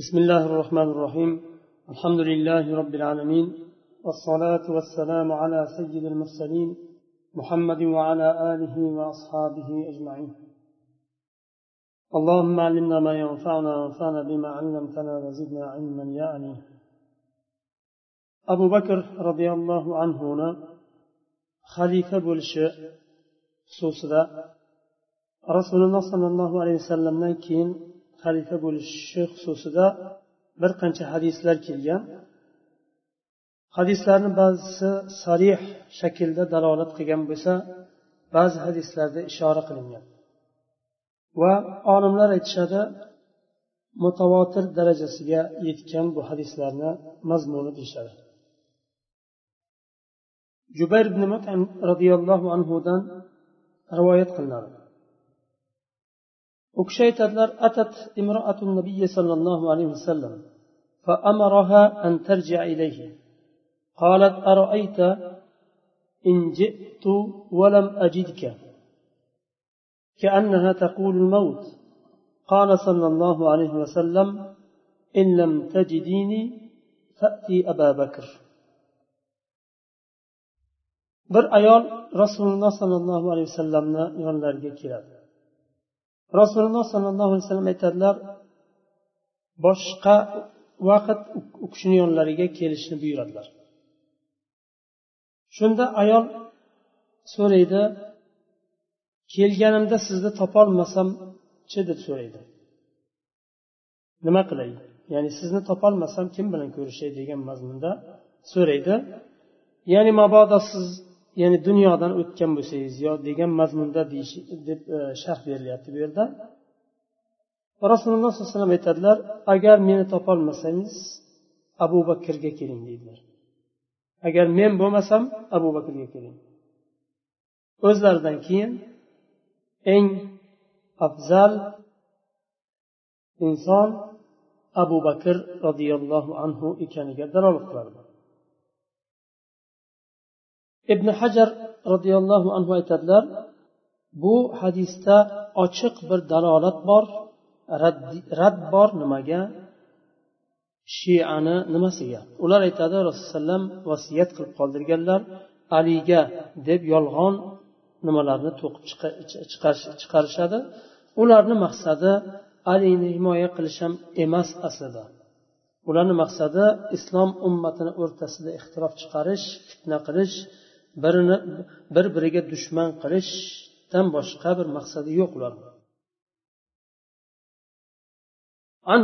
بسم الله الرحمن الرحيم. الحمد لله رب العالمين والصلاة والسلام على سيد المرسلين محمد وعلى آله وأصحابه أجمعين. اللهم علمنا ما ينفعنا وانفعنا بما علمتنا وزدنا علما يا عليم. أبو بكر رضي الله عنه هنا خليفة بولش xususida rasululloh sollallohu alayhi vasallamdan keyin xalifa bo'lishi xususida bir qancha hadislar kelgan. Hadislarni ba'zisi sarih shaklda dalolat qilgan bo'lsa ba'zi hadislarda ishora qilingan. Va olimlar aytishadi mutavotir darajasiga yetgan bu hadislarni mazmuni deyishadi. Jubayr ibn mutan roziyallohu anhudan rivoyat qilinadi. U kishi aytadilar atat imroatu nabiy sollallohu alayhi vasallam فأمرها أن ترجع إليه قالت أرأيت إن جئت ولم أجدك كأنها تقول الموت قال صلى الله عليه وسلم إن لم تجديني فأتي أبا بكر bir ayol rasululloh sollallohu alayhi vasallamni yonlariga keladi rasululloh sollallohu alayhi vasallam aytadilar boshqa vaqt u kishini yonlariga kelishni buyuradilar. Shunda ayol so'raydi kelganimda sizni topolmasamchi deb so'raydi. Nima qilay? Ya'ni sizni topolmasam kim bilan ko'rishay degan mazmunda so'raydi. Ya'ni mabodo siz ya'ni dunyodan o'tgan bo'lsangiz yo degan mazmunda deyish deb e, sharh berilyapti bu yerda. Rasululloh sollallohu alayhi vasallam aytadilar agar meni topolmasangiz abu bakrga keling deydilar. Agar men bo'lmasam abu bakrga keling o'zlaridan keyin eng afzal inson abu bakr roziyallohu anhu ekaniga dalolat qiladi. Ibn hajar roziyallohu anhu aytadilar bu hadisda ochiq bir dalolat bor rad bor nimaga? Shiani nimasiga? Ular aytadi rasululloh vasiyat qilib qoldirganlar aliga deb yolg'on nimalarni to'qib chiqarishadi. Ularni maqsadi alini himoya qilish ham emas aslida. Ularni maqsadi islom ummatini o'rtasida ixtirof chiqarish fitna qilish birini bir biriga dushman qilishdan boshqa bir maqsadi yo'q ularni عن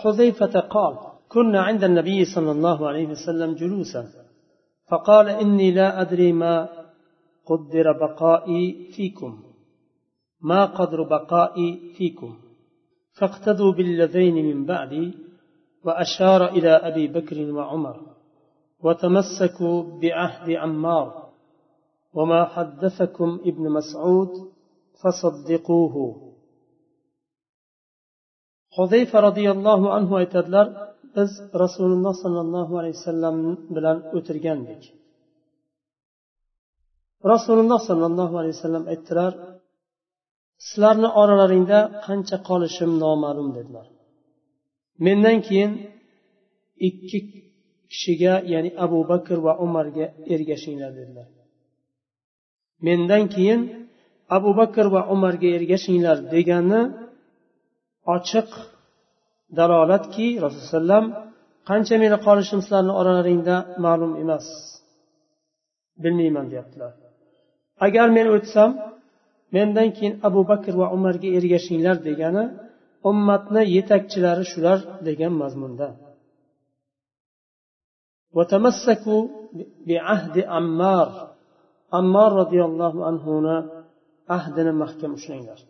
حذيفة قال كنا عند النبي صلى الله عليه وسلم جلوسا فقال إني لا أدري ما قدر بقائي فيكم ما قدر بقائي فيكم فاقتدوا بالذين من بعدي وأشار إلى أبي بكر وعمر وتمسكوا بعهد عمار وما حدثكم ابن مسعود فصدقوه huzayfa roziyallohu anhu aytadilar biz rasululloh sollallohu alayhi vasallam bilan o'tirgandik rasululloh sollallohu alayhi vasallam aytdilar sizlarni oralaringda qancha qolishim noma'lum dedilar mendan keyin ikki kishiga ya'ni abu bakr va umarga ergashinglar dedilar. Mendan keyin abu bakr va umarga ergashinglar degani ochiq dalolatki rasululloh qancha meni qolishim sizlarni oralaringda ma'lum emas. Bilmayman deyaptilar. Agar men o'tsam mendan keyin abu bakr va umarga ergashinglar degani ummatni yetakchilari shular degan mazmunda. Ammar ammor roziyallohu anhuni ahdini mahkam ushlanglar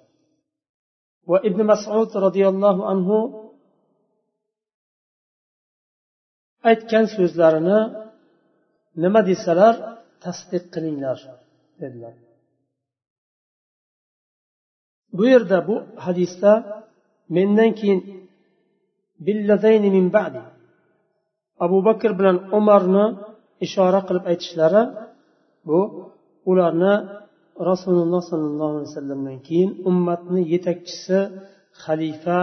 va ibn masud roziyallohu anhu aytgan so'zlarini nima desalar tasdiq qilinglar dedilar. Bu yerda bu hadisda mendan keyin min ba'di abu bakr bilan umarni ishora qilib aytishlari bu ularni rasululloh sollallohu alayhi vasallamdan keyin ummatni yetakchisi xalifa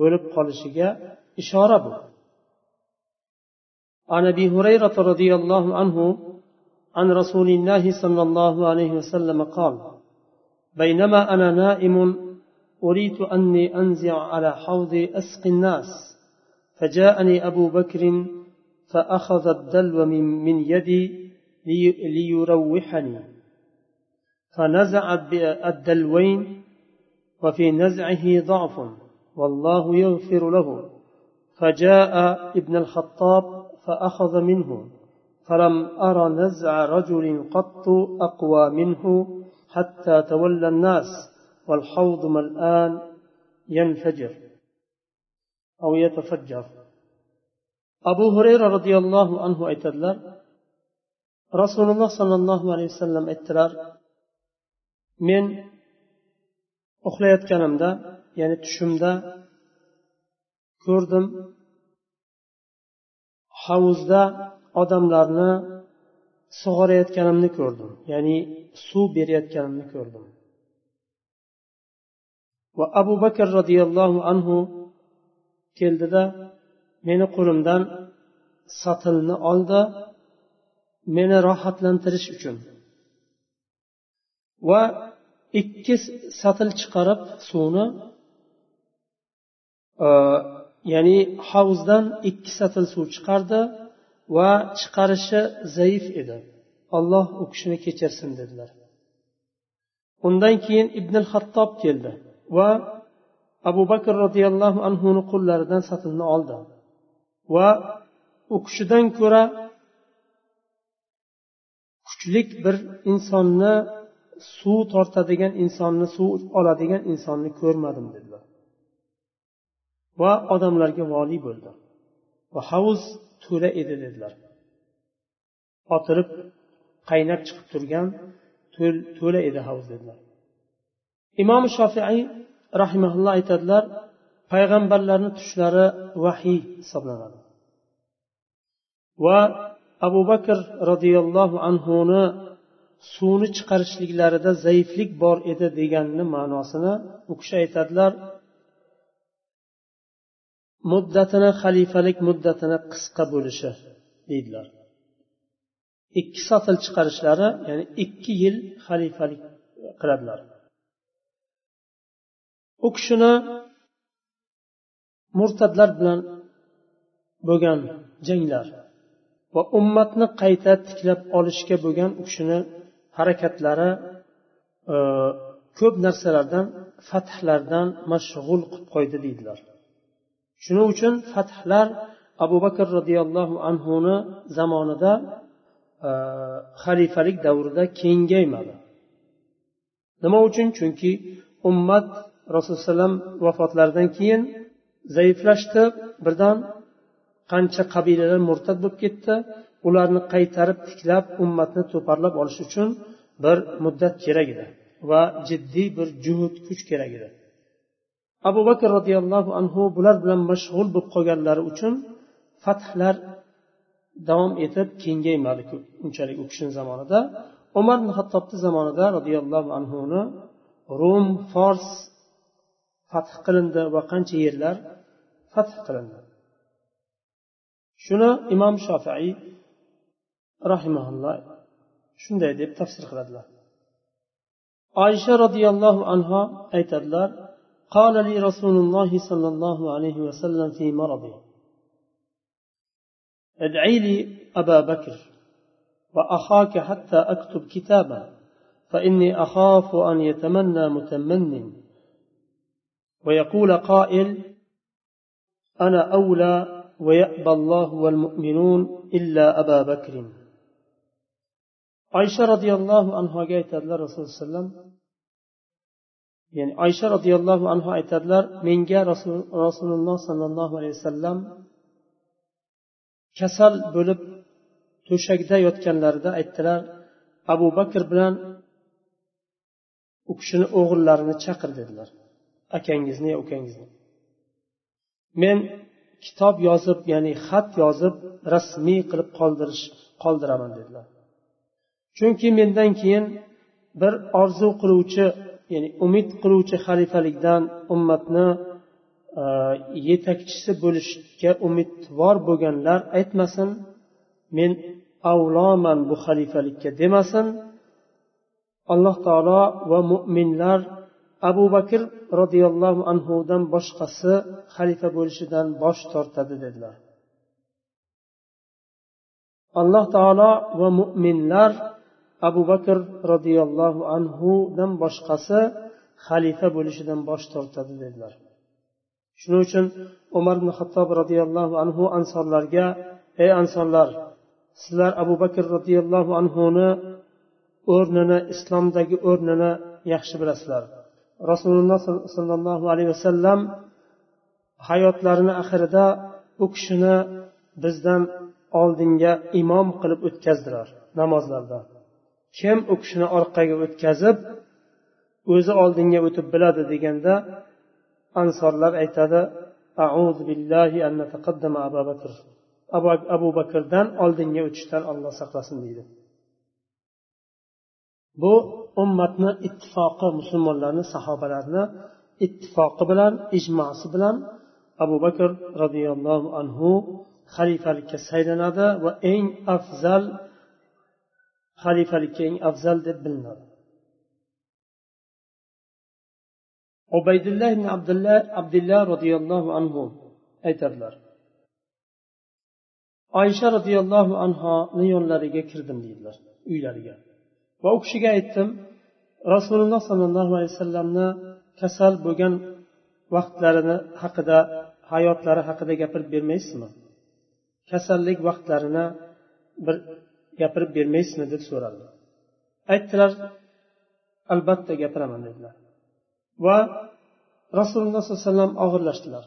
bo'lib qolishiga ishora bu عن ابي هريره رضي الله عنه عن رسول الله صلى الله عليه وسلم قال بينما أنا نائم اريد اني انزع على حوضي اسقي الناس فجاءني ابو بكر فأخذ الدلو من, من يدي لي ليروحني. فنزع الدلوين وفي نزعه ضعف والله يغفر له. فجاء ابن الخطاب فأخذ منه فلم أر نزع رجل قط أقوى منه حتى تولى الناس والحوض ملآن ينفجر أو يتفجر. abu hurayra roziyallohu anhu aytadilar rasululloh sollallohu alayhi vasallam aytdilar men uxlayotganimda ya'ni tushimda ko'rdim hovuzda odamlarni sug'orayotganimni ko'rdim ya'ni suv berayotganimni ko'rdim. Va abu bakr roziyallohu anhu keldida meni qo'limdan satilni oldi meni rohatlantirish uchun. Va ikki satil chiqarib suvni e, ya'ni hovuzdan ikki satil suv chiqardi va chiqarishi zaif edi. Alloh u kishini kechirsin dedilar. Undan keyin ibn hattob keldi va abu bakr roziyallohu anhuni qo'llaridan satilni oldi. Va u kishidan ko'ra kuchlik bir insonni suv tortadigan insonni suv oladigan insonni ko'rmadim dedilar. Va odamlarga voliy bo'ldi. Va havuz to'la edi dedilar. Otilib qaynab chiqib turgan to'la edi havuz dedilar. Imom shofiiy rahimaulloh aytadilar payg'ambarlarni tushlari vahiy hisoblanadi. Va abu bakr roziyallohu anhuni suvni chiqarishliklarida zaiflik bor edi deganni ma'nosini u kishi aytadilar. Muddatini xalifalik muddatini qisqa bo'lishi deydilar. Ikki sotil chiqarishlari ya'ni ikki yil xalifalik qiladilar. U kishini murtadlar bilan bo'lgan janglar va ummatni qayta tiklab olishga bo'lgan u kishini harakatlari e, ko'p narsalardan fathlardan mashg'ul qilib qo'ydi deydilar. Shuning uchun fathlar abu bakr roziyallohu anhuni zamonida e, xalifalik davrida kengaymadi. Nima uchun? Chunki ummat rasululloh alayhi vafotlaridan keyin zaiflashdi birdan qancha qabilalar murtad bo'lib ketdi ularni qaytarib tiklab ummatni to'parlab olish uchun bir muddat kerak edi va jiddiy bir juhud kuch kerak edi. Abu bakr roziyallohu anhu bular bilan mashg'ul bo'lib qolganlari uchun fathlar davom etib kengaymadi unchalik u kishini zamonida. Umar ibn hattobni zamonida roziyallohu anhuni rum fors fath qilindi va qancha yerlar fath qilindi shuni imom shofiiy rahimaulloh shunday deb tafsir qiladilar oysha roziyallohu anhu aytadilar قال لي رسول الله صلى الله عليه وسلم في مرضي ادعي لي أبا بكر وأخاك حتى أكتب كتابا فإني أخاف أن يتمنى متمن ويقول قائل أنا أولى ويأبى الله والمؤمنون إلا أبا بكر oysha roziyallohu anhoga aytadilar rasululloh alayhi vasallam ya'ni oysha roziyallohu anhu aytadilar menga rasululloh sollallohu alayhi vasallam kasal bo'lib to'shakda yotganlarida aytdilar abu bakr bilan u kishini o'g'illarini chaqir dedilar akangizni yo ukangizni men kitob yozib ya'ni xat yozib rasmiy qilib qoldirish qoldiraman dedilar. Chunki mendan keyin bir orzu qiluvchi ya'ni umid qiluvchi xalifalikdan ummatni e, yetakchisi bo'lishga umidvor bo'lganlar aytmasin men avloman bu xalifalikka demasin alloh taolo va mo'minlar abu bakr roziyallohu anhudan boshqasi xalifa bo'lishidan bosh tortadi dedilar. Alloh taolo va mo'minlar abu bakr roziyallohu anhudan boshqasi xalifa bo'lishidan bosh tortadi dedilar. Shuning uchun umar ibn hattob roziyallohu anhu ansorlarga ey ansorlar sizlar abu bakr roziyallohu anhuni o'rnini islomdagi o'rnini yaxshi bilasizlar. Rasululloh sollallohu alayhi vasallam hayotlarini oxirida u kishini bizdan oldinga imom qilib o'tkazdilar namozlarda. Kim u kishini orqaga o'tkazib o'zi oldinga o'tib biladi deganda ansorlar aytadi abu abu bakrdan oldinga o'tishdan olloh saqlasin deydi. Bu ummatni ittifoqi musulmonlarni sahobalarni ittifoqi bilan ijmosi bilan abu bakr roziyallohu anhu xalifalikka saylanadi va eng afzal xalifalikka eng afzal deb bilinadi. Ubaydulloh ibn abdulloh abdulloh roziyallohu anhu aytadilar oysha roziyallohu anhoni yonlariga kirdim deydilar uylariga. Va u kishiga aytdim rasululloh sollallohu alayhi vasallamni kasal bo'lgan vaqtlarini haqida hayotlari haqida gapirib bermaysizmi? Kasallik vaqtlarini bir gapirib bermaysizmi? deb so'radi aytdilar albatta gapiraman dedilar. Va rasululloh sollallohu alayhi vasallam og'irlashdilar.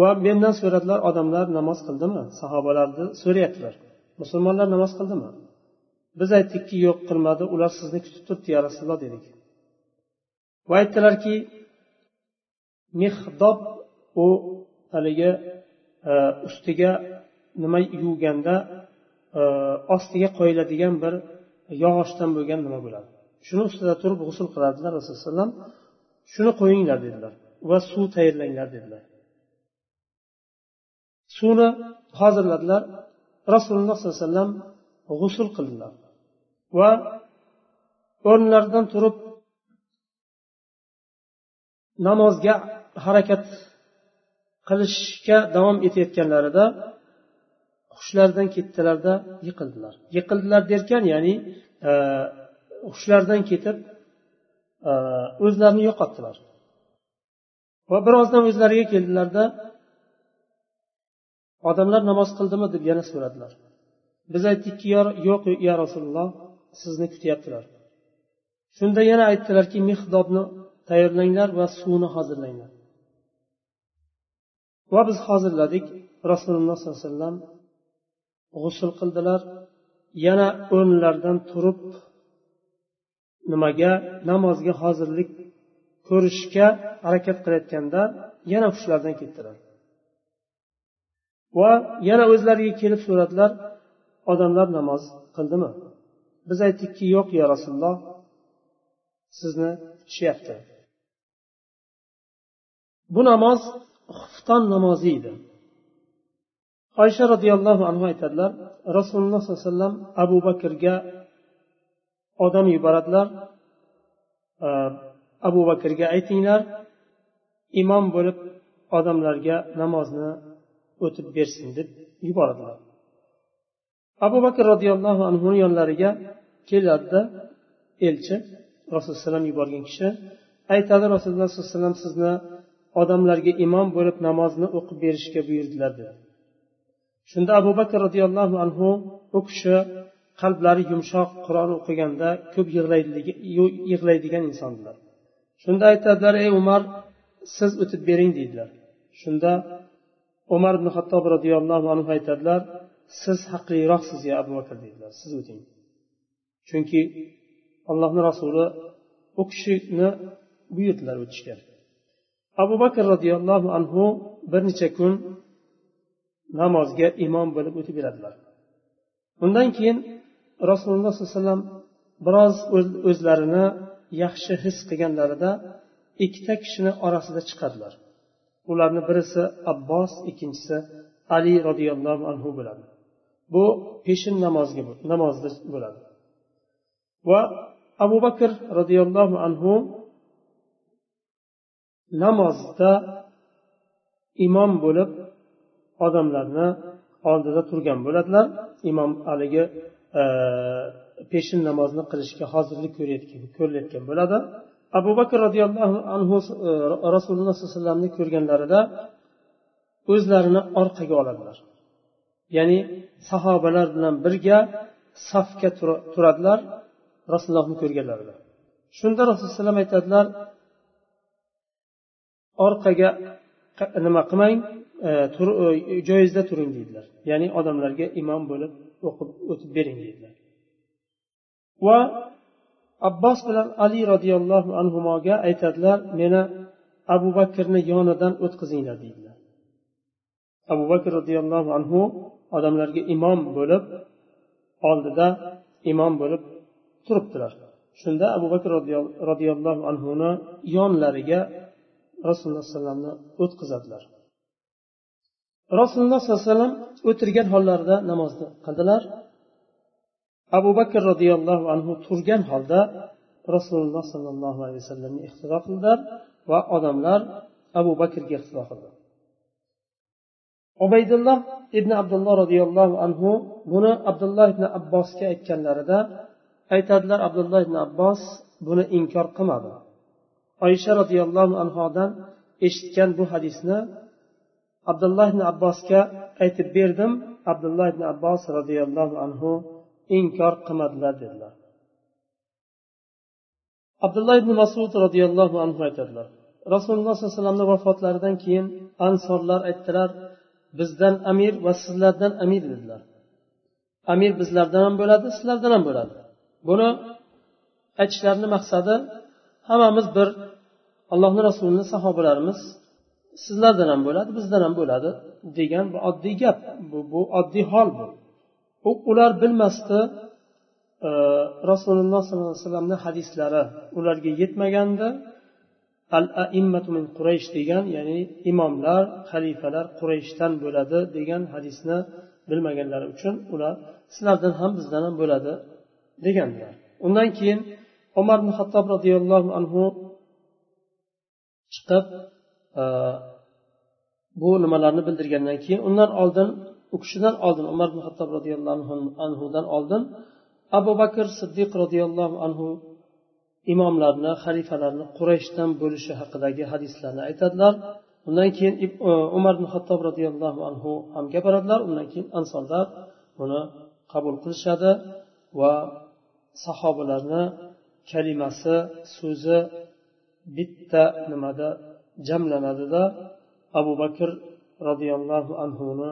Va mendan so'radilar odamlar namoz qildimi? Sahobalarni so'rayaptilar. Musulmonlar namoz qildimi? Biz aytdikki yo'q qilmadi ular sizni kutib turibdi ya rasululloh dedik. Va aytdilarki mehdob u haligi e, ustiga nima yuvganda e, ostiga qo'yiladigan bir yog'ochdan bo'lgan nima bo'ladi. Shuni ustida turib g'usul qiladilar rasululloh alayhi vasallam. Shuni qo'yinglar dedilar. Va suv tayyorlanglar dedilar. Suvni hozirladilar. Rasululloh sollallohu alayhi vasallam g'usul qildilar. Va o'rnlaridan turib namozga harakat qilishga davom etayotganlarida hushlaridan ketdilarda yiqildilar. Yiqildilar derkan ya'ni e, hushlaridan ketib e, o'zlarini yo'qotdilar. Va birozdan o'zlariga keldilarda odamlar namoz qildimi? deb yana so'radilar. Biz aytdikki yo'q ya rasululloh sizni kutyaptilar. Shunda yana aytdilarki mihdobni tayyorlanglar va suvni hozirlanglar. Va biz hozirladik. Rasululloh sollallohu alayhi vasallam g'usul qildilar. Yana o'rnlaridan turib nimaga? Namozga hozirlik ko'rishga harakat qilayotganda yana hushlaridan ketdilar. Va yana o'zlariga kelib so'radilar odamlar namoz qildimi? Biz aytdikki yo'q ya rasululloh sizni kutishyapti bu namoz xufton namozi edi. Oysha roziyallohu anhu aytadilar rasululloh sollallohu alayhi vasallam abu bakrga odam yuboradilar e, abu bakrga aytinglar imom bo'lib odamlarga namozni o'tib bersin deb yuboradilar. Abu bakr roziyallohu anhuni yonlariga keladida elchi rasululloh alayhi yuborgan kishi aytadi rasululloh sollallohu alayhi vasallam sizni odamlarga imom bo'lib namozni o'qib berishga buyurdilar dedi. Shunda abu bakr roziyallohu anhu u kishi qalblari yumshoq qur'on o'qiganda ko'p yig'laydigan insondilar shunda aytadilar ey umar siz o'tib bering deydilar. Shunda umar ibn hattob roziyallohu anhu aytadilar siz haqliroqsiz ya abu bakr deydilar. Siz o'ting. Chunki allohni rasuli u kishini buyurdilar o'tishga. Abu bakr roziyallohu anhu bir necha kun namozga imom bo'lib o'tib beradilar undan keyin rasululloh sollallohu alayhi vasallam biroz o'zlarini yaxshi his qilganlarida ikkita kishini orasida chiqadilar. Ularni birisi abbos ikkinchisi ali roziyallohu anhu bo'ladi. Bu peshin namozga namozda bo'ladi. Va abu bakr roziyallohu anhu namozda imom bo'lib odamlarni oldida turgan bo'ladilar. Imom haligi e, peshin namozni qilishga hozirlik ko'rilayotgan bo'ladi. Abu bakr roziyallohu anhu e, rasululloh sollallohu alayhi vasallamni ko'rganlarida o'zlarini orqaga oladilar. Ya'ni sahobalar bilan birga safga turadilar rasulullohni ko'rganlarida shunda rasululloh alayhi vasallam aytadilar orqaga nima qilmang e, e, joyingizda joyizda turing deydilar. Ya'ni odamlarga imom bo'lib o'qib o'tib bering deydilar. Va abbos bilan ali roziyallohu anhuga aytadilar meni abu bakrni yonidan o'tkazinglar deydilar. Abu bakr roziyallohu anhu odamlarga imom bo'lib oldida imom bo'lib turibdilar. Shunda abu bakr roziyallohu anhuni yonlariga rasululloh alayhi vasallamni rasululloh sollallohu alayhi vasallam o'tirgan hollarida namozni qildilar. Abu bakr roziyallohu anhu turgan holda rasululloh sollallohu alayhi vasallamga iqtido qildilar va odamlar abu bakrga iqtido qildi. Ubaydulloh ibn abdulloh roziyallohu anhu buni abdulloh ibn abbosga aytganlarida aytadilar abdulloh ibn abbos buni inkor qilmadi. Oysha roziyallohu anhodan eshitgan bu hadisni abdulloh ibn abbosga aytib berdim abdulloh ibn abbos roziyallohu anhu inkor qilmadilar dedilar. Abdulloh ibn masud roziyallohu anhu aytadilar. Rasululloh sollallohu alayhi vasallamni vafotlaridan keyin ansorlar aytdilar bizdan amir va sizlardan amir dedilar. Amir bizlardan ham bo'ladi sizlardan ham bo'ladi. Buni aytishlarini maqsadi hammamiz bir allohni rasulini sahobalarimiz sizlardan ham bo'ladi bizdan ham bo'ladi degan bu oddiy gap. Bu, bu oddiy hol bu. U ular bilmasdi e, rasululloh sollallohu alayhi vasallamni hadislari ularga yetmaganda al aimmatu min quraysh degan ya'ni imomlar xalifalar qurayshdan bo'ladi degan hadisni bilmaganlari uchun ular sizlardan ham bizdan ham bo'ladi deganlar. Undan keyin umar ibn hattob roziyallohu anhu chiqib e, bu nimalarni bildirgandan keyin undan oldin u kishidan oldin umar ibn hattob roziyallohu anhudan oldin abu bakr siddiq roziyallohu anhu imomlarni xalifalarni qurayshdan bo'lishi haqidagi hadislarni aytadilar. Undan keyin e, umar ibn hattob roziyallohu anhu ham gapiradilar undan keyin ansonlar buni qabul qilishadi va sahobalarni kalimasi so'zi bitta nimada jamlanadida abu bakr roziyallohu anhuni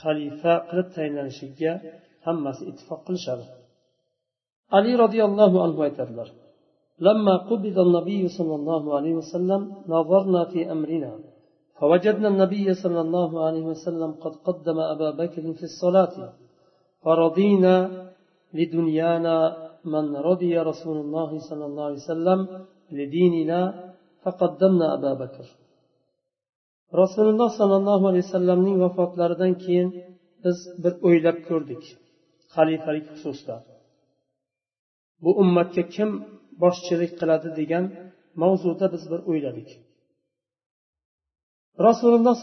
xalifa qilib tayinlanishiga hammasi ittifoq qilishadi. Ali roziyallohu anhu aytadilar لما قبض النبي صلى الله عليه وسلم نظرنا في أمرنا. فوجدنا النبي صلى الله عليه وسلم قد قدم أبا بكر في الصلاة. فرضينا لدنيانا من رضي رسول الله صلى الله عليه وسلم لديننا فقدمنا أبا بكر. rasululloh sollallohu alayhi vasallamning vafotlaridan keyin biz bir o'ylab ko'rdik. Xalifalik xususida bu ummatga kim boshchilik qiladi degan mavzuda biz bir o'yladik. Rasululloh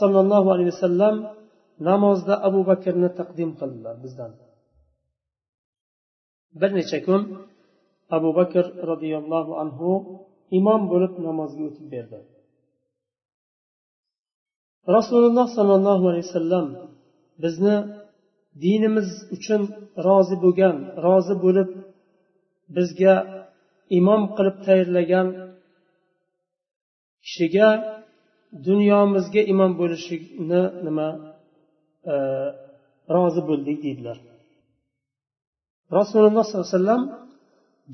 sollallohu alayhi vasallam namozda abu bakrni taqdim qildilar bizdan. Bir necha kun abu bakr roziyallohu anhu imom bo'lib namozga o'tib berdi. Rasululloh sollallohu alayhi vasallam bizni dinimiz uchun rozi bo'lgan rozi bo'lib bizga imom qilib tayyorlagan kishiga dunyomizga imom bo'lishini nima e, rozi bo'ldik deydilar. Rasululloh sollallohu alayhi vasallam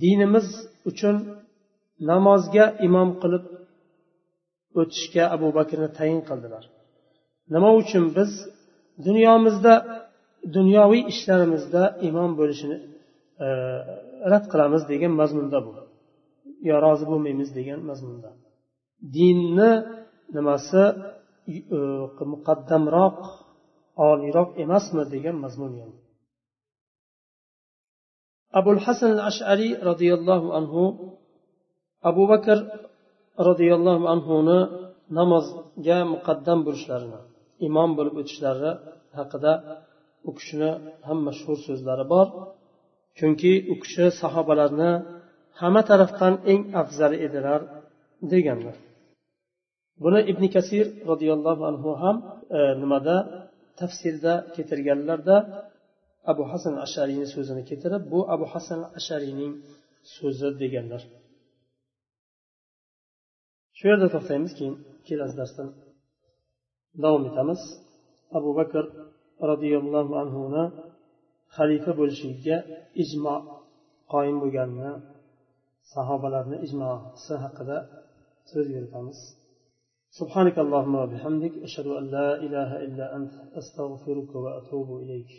dinimiz uchun namozga imom qilib o'tishga abu bakrni tayin qildilar. Nima uchun biz dunyomizda dunyoviy ishlarimizda imom bo'lishini e, rad qilamiz degan mazmunda bu. Yo rozi bo'lmaymiz degan mazmunda. Dinni nimasi e, muqaddamroq oliyroq emasmi degan mazmun yani abul hasan al ashariy roziyallohu anhu abu bakr roziyallohu anhuni namozga muqaddam bo'lishlarini imom bo'lib o'tishlari haqida u kishini ham mashhur so'zlari bor. Chunki u kishi sahobalarni hamma tarafdan eng afzali edilar deganlar. Buni ibn kasir roziyallohu anhu ham e, nimada tafsirda keltirganlarda abu hasan ashariyni so'zini keltirib bu abu hasan ashariyning so'zi deganlar. Shu yerda to'xtaymiz keyin kelasi darsda davom etamiz. Abu bakr roziyallohu anhuni xalifa bo'lishligiga ijmo qoyim bo'lganini sahobalarni ijmosi haqida so'z yuritamiz سبحانك اللهم وبحمدك أشهد أن لا إله إلا أنت أستغفرك وأتوب إليك